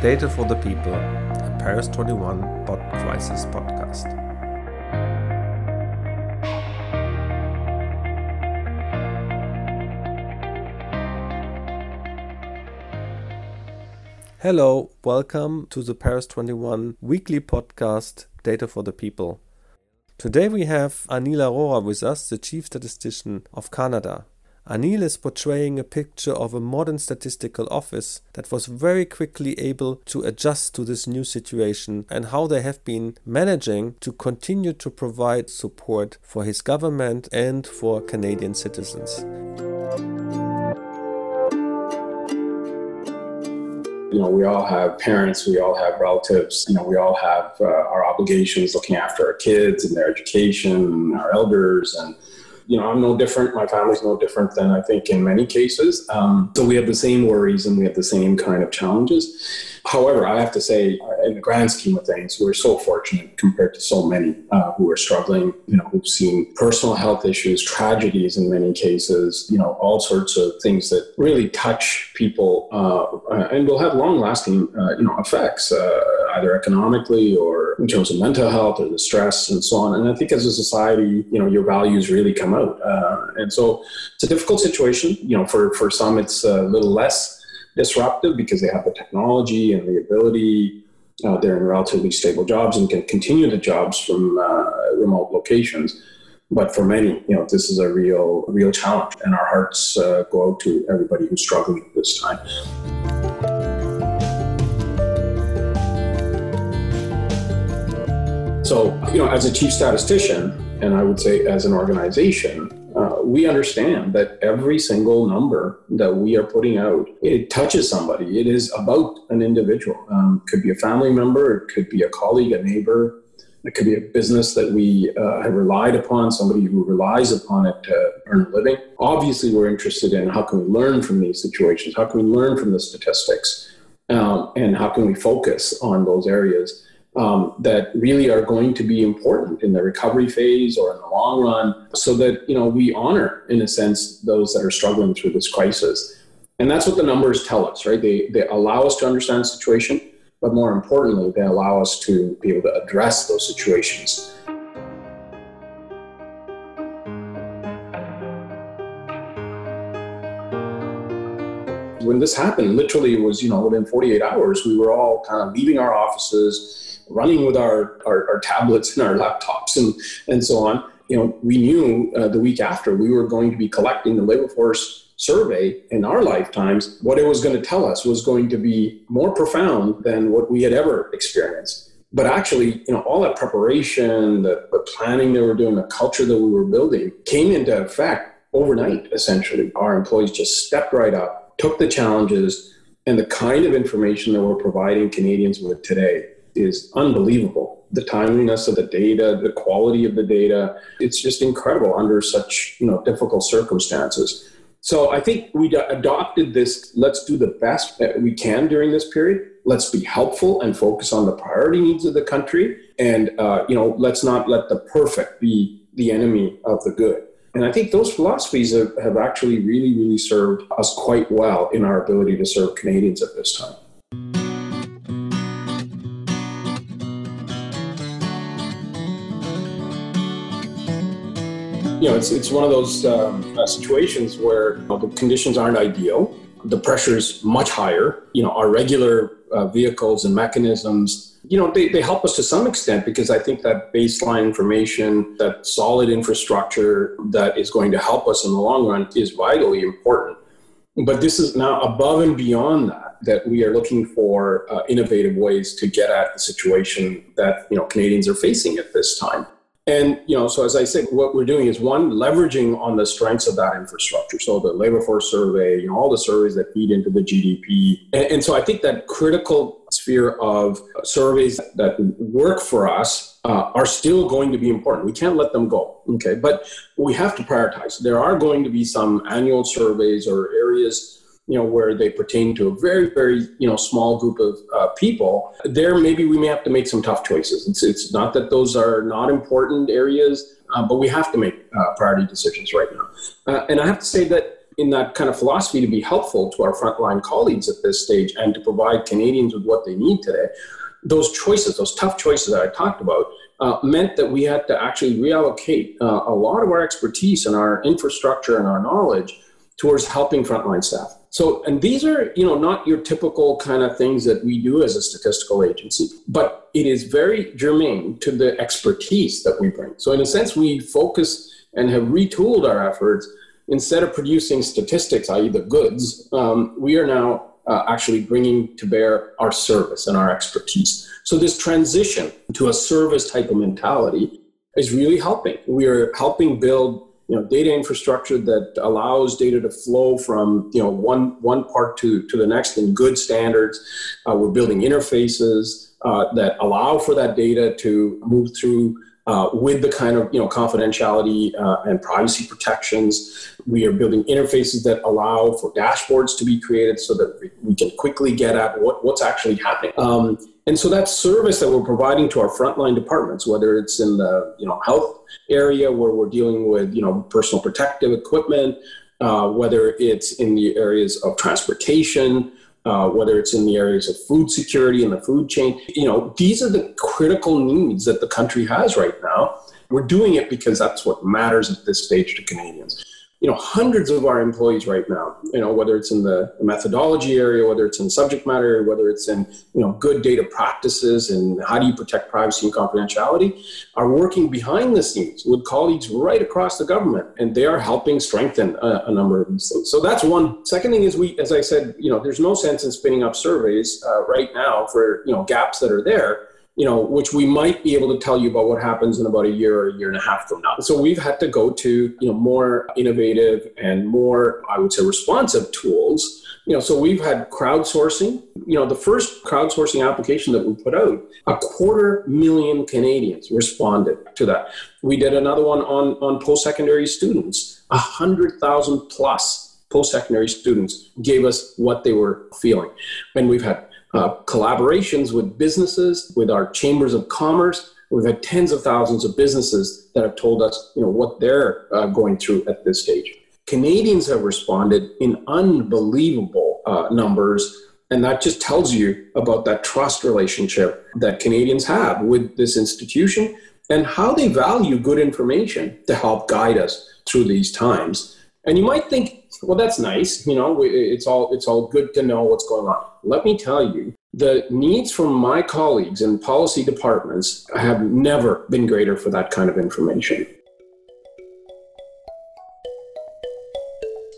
Data for the People, a Paris 21 Bot Crisis podcast. Hello, welcome to the Paris 21 weekly podcast, Data for the People. Today we have Anil Arora with us, the Chief Statistician of Canada. Anil is portraying a picture of a modern statistical office that was very quickly able to adjust to this new situation and how they have been managing to continue to provide support for his government and for Canadian citizens. you know, we all have parents, we all have relatives, you know, we all have uh, our obligations looking after our kids and their education, our elders, and you know, I'm no different. My family's no different than I think in many cases. Um, so we have the same worries and we have the same kind of challenges. However, I have to say, uh, in the grand scheme of things, we're so fortunate compared to so many uh, who are struggling, you know, who've seen personal health issues, tragedies in many cases, you know, all sorts of things that really touch people uh, and will have long lasting, uh, you know, effects, uh, either economically or in terms of mental health or the stress and so on. And I think as a society, you know, your values really come out. Uh, and so it's a difficult situation. You know, for, for some, it's a little less disruptive because they have the technology and the ability. Uh, they're in relatively stable jobs and can continue the jobs from uh, remote locations. But for many, you know, this is a real, real challenge, and our hearts uh, go out to everybody who's struggling at this time. So, you know, as a chief statistician, and I would say as an organization, uh, we understand that every single number that we are putting out it touches somebody. It is about an individual. Um, could be a family member it could be a colleague a neighbor. It could be a business that we uh, have relied upon somebody who relies upon it to earn a living. Obviously we're interested in how can we learn from these situations? How can we learn from the statistics? Um, and how can we focus on those areas um, that really are going to be important in the recovery phase or in the long run so that you know we honor in a sense those that are struggling through this crisis. And that's what the numbers tell us right? They, they allow us to understand the situation but more importantly they allow us to be able to address those situations. When this happened literally it was you know within 48 hours we were all kind of leaving our offices running with our, our, our, tablets and our laptops and, and so on, you know, we knew uh, the week after we were going to be collecting the labor force survey in our lifetimes. What it was going to tell us was going to be more profound than what we had ever experienced. But actually, you know, all that preparation, the, the planning that we were doing, the culture that we were building came into effect overnight, essentially. Our employees just stepped right up, took the challenges, and the kind of information that we're providing Canadians with today is unbelievable. The timeliness of the data, the quality of the data, it's just incredible under such you know difficult circumstances. So I think we adopted this. Let's do the best that we can during this period. Let's be helpful and focus on the priority needs of the country, and uh, you know let's not let the perfect be the enemy of the good. And I think those philosophies have, have actually really, really served us quite well in our ability to serve Canadians at this time. You know, it's, it's one of those um, uh, situations where you know, the conditions aren't ideal. The pressure is much higher. You know, our regular uh, vehicles and mechanisms, you know, they, they help us to some extent because I think that baseline information, that solid infrastructure that is going to help us in the long run is vitally important. But this is now above and beyond that, that we are looking for uh, innovative ways to get at the situation that, you know, Canadians are facing at this time. And you know, so as I said, what we're doing is one leveraging on the strengths of that infrastructure. So the labor force survey, you know, all the surveys that feed into the GDP, and, and so I think that critical sphere of surveys that work for us uh, are still going to be important. We can't let them go. Okay, but we have to prioritize. There are going to be some annual surveys or areas you know, where they pertain to a very, very, you know, small group of uh, people, there maybe we may have to make some tough choices. It's, it's not that those are not important areas, uh, but we have to make uh, priority decisions right now. Uh, and I have to say that in that kind of philosophy to be helpful to our frontline colleagues at this stage and to provide Canadians with what they need today, those choices, those tough choices that I talked about, uh, meant that we had to actually reallocate uh, a lot of our expertise and our infrastructure and our knowledge towards helping frontline staff. So, and these are, you know, not your typical kind of things that we do as a statistical agency, but it is very germane to the expertise that we bring. So, in a sense, we focus and have retooled our efforts. Instead of producing statistics, i.e., the goods, um, we are now uh, actually bringing to bear our service and our expertise. So, this transition to a service type of mentality is really helping. We are helping build you know data infrastructure that allows data to flow from you know one one part to to the next in good standards. Uh, we're building interfaces uh, that allow for that data to move through uh, with the kind of you know confidentiality uh, and privacy protections we are building interfaces that allow for dashboards to be created so that we can quickly get at what, what's actually happening. Um, and so that service that we're providing to our frontline departments whether it's in the you know health area where we're dealing with you know personal protective equipment, uh, whether it's in the areas of transportation, uh, whether it's in the areas of food security and the food chain. You know, these are the critical needs that the country has right now. We're doing it because that's what matters at this stage to Canadians you know hundreds of our employees right now you know whether it's in the methodology area whether it's in subject matter whether it's in you know good data practices and how do you protect privacy and confidentiality are working behind the scenes with colleagues right across the government and they are helping strengthen a, a number of these things. So that's one. Second thing is we as i said you know there's no sense in spinning up surveys uh, right now for you know gaps that are there you know, which we might be able to tell you about what happens in about a year or a year and a half from now. So we've had to go to, you know, more innovative and more, I would say, responsive tools. You know, so we've had crowdsourcing. You know, the first crowdsourcing application that we put out, a quarter million Canadians responded to that. We did another one on, on post-secondary students, a hundred thousand plus post-secondary students gave us what they were feeling. And we've had uh, collaborations with businesses, with our chambers of commerce. We've had tens of thousands of businesses that have told us, you know, what they're uh, going through at this stage. Canadians have responded in unbelievable uh, numbers, and that just tells you about that trust relationship that Canadians have with this institution and how they value good information to help guide us through these times. And you might think, well, that's nice. You know, it's all it's all good to know what's going on. Let me tell you, the needs from my colleagues in policy departments have never been greater for that kind of information.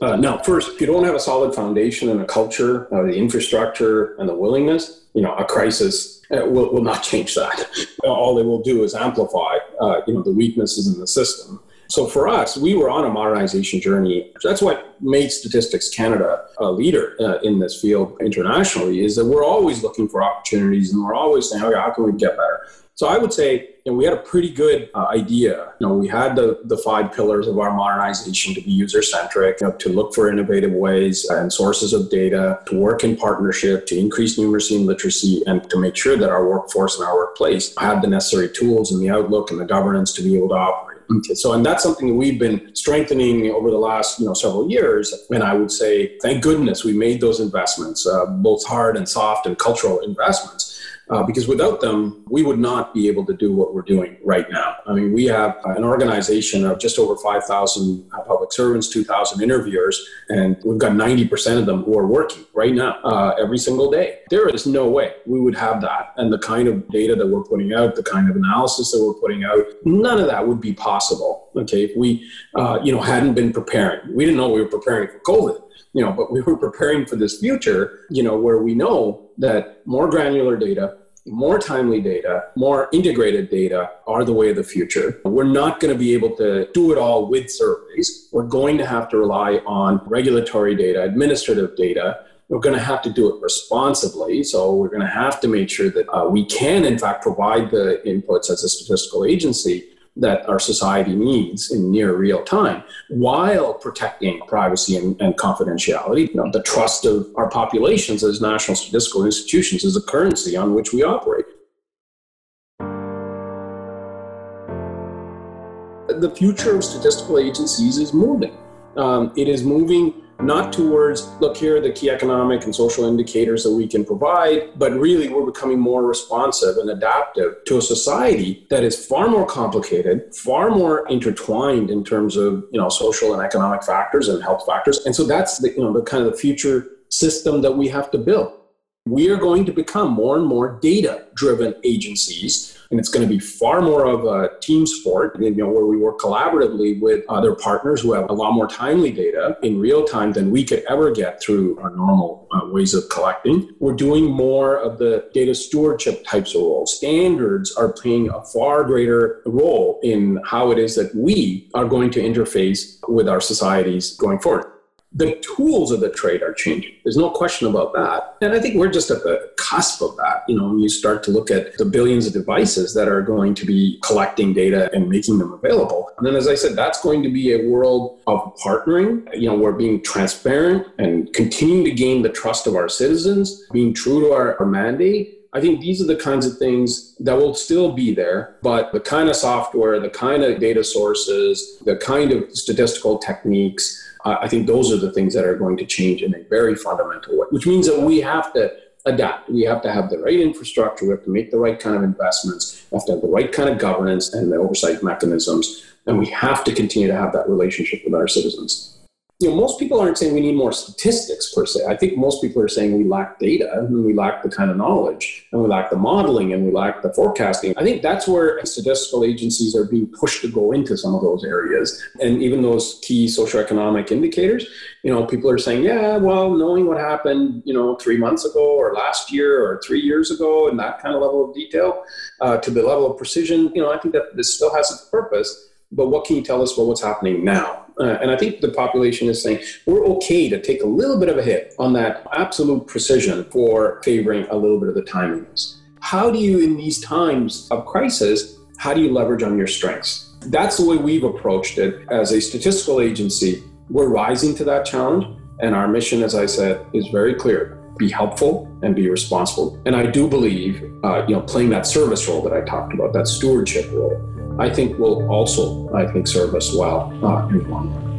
Uh, now, first, if you don't have a solid foundation and a culture, uh, the infrastructure, and the willingness, you know, a crisis uh, will, will not change that. All it will do is amplify, uh, you know, the weaknesses in the system. So for us, we were on a modernization journey. That's what made Statistics Canada a leader uh, in this field internationally. Is that we're always looking for opportunities, and we're always saying, "Okay, how can we get better?" So I would say, you know, we had a pretty good uh, idea. You know, we had the, the five pillars of our modernization to be user centric, you know, to look for innovative ways and sources of data, to work in partnership, to increase numeracy and literacy, and to make sure that our workforce and our workplace had the necessary tools and the outlook and the governance to be able to operate so and that's something that we've been strengthening over the last you know several years. And I would say, thank goodness we made those investments, uh, both hard and soft and cultural investments uh, because without them, we would not be able to do what we're doing right now. I mean, we have an organization of just over 5,000 servants, 2,000 interviewers, and we've got 90% of them who are working right now, uh, every single day. There is no way we would have that. And the kind of data that we're putting out, the kind of analysis that we're putting out, none of that would be possible. Okay, if we, uh, you know, hadn't been preparing, we didn't know we were preparing for COVID you know, but we were preparing for this future, you know, where we know that more granular data, more timely data, more integrated data are the way of the future. We're not going to be able to do it all with surveys. We're going to have to rely on regulatory data, administrative data. We're going to have to do it responsibly. So we're going to have to make sure that uh, we can, in fact, provide the inputs as a statistical agency that our society needs in near real time while protecting privacy and, and confidentiality. You know, the trust of our populations as national statistical institutions is a currency on which we operate. The future of statistical agencies is moving. Um, it is moving not towards, look, here are the key economic and social indicators that we can provide, but really we're becoming more responsive and adaptive to a society that is far more complicated, far more intertwined in terms of, you know, social and economic factors and health factors. And so that's the, you know, the kind of the future system that we have to build. We are going to become more and more data driven agencies and it's going to be far more of a team sport, you know, where we work collaboratively with other partners who have a lot more timely data in real time than we could ever get through our normal uh, ways of collecting. We're doing more of the data stewardship types of roles. Standards are playing a far greater role in how it is that we are going to interface with our societies going forward the tools of the trade are changing. There's no question about that. And I think we're just at the cusp of that. You know, when you start to look at the billions of devices that are going to be collecting data and making them available. And then, as I said, that's going to be a world of partnering. You know, we're being transparent and continuing to gain the trust of our citizens, being true to our, our mandate. I think these are the kinds of things that will still be there, but the kind of software, the kind of data sources, the kind of statistical techniques, I think those are the things that are going to change in a very fundamental way, which means that we have to adapt. We have to have the right infrastructure. We have to make the right kind of investments. We have to have the right kind of governance and the oversight mechanisms. And we have to continue to have that relationship with our citizens you know, most people aren't saying we need more statistics per se. I think most people are saying we lack data and we lack the kind of knowledge and we lack the modeling and we lack the forecasting. I think that's where statistical agencies are being pushed to go into some of those areas. And even those key socioeconomic indicators, you know, people are saying, yeah, well, knowing what happened, you know, three months ago or last year or three years ago and that kind of level of detail uh, to the level of precision, you know, I think that this still has its purpose. But what can you tell us about what's happening now? Uh, and I think the population is saying we're okay to take a little bit of a hit on that absolute precision for favoring a little bit of the timeliness. How do you, in these times of crisis, how do you leverage on your strengths? That's the way we've approached it as a statistical agency. We're rising to that challenge, and our mission, as I said, is very clear: be helpful and be responsible. And I do believe, uh, you know, playing that service role that I talked about, that stewardship role I think will also, I think, serve us well uh, in the long run.